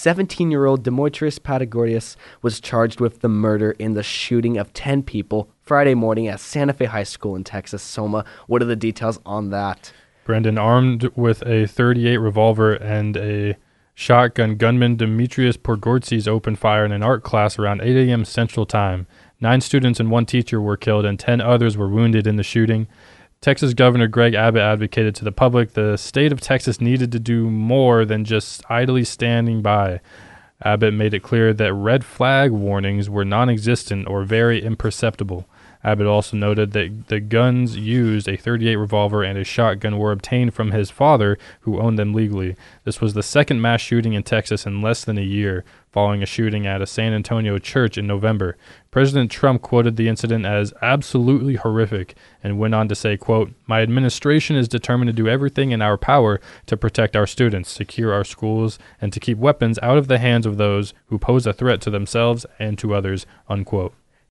17 year old Demetrius Patagordius was charged with the murder in the shooting of 10 people Friday morning at Santa Fe High School in Texas. Soma, what are the details on that? Brendan, armed with a 38 revolver and a shotgun, gunman Demetrius Pagourtzis opened fire in an art class around 8 a.m. Central Time. Nine students and one teacher were killed, and 10 others were wounded in the shooting. Texas Governor Greg Abbott advocated to the public the state of Texas needed to do more than just idly standing by. Abbott made it clear that red flag warnings were non existent or very imperceptible. Abbott also noted that the guns used, a 38 revolver and a shotgun, were obtained from his father, who owned them legally. This was the second mass shooting in Texas in less than a year, following a shooting at a San Antonio church in November. President Trump quoted the incident as absolutely horrific and went on to say, quote, "My administration is determined to do everything in our power to protect our students, secure our schools, and to keep weapons out of the hands of those who pose a threat to themselves and to others." Unquote.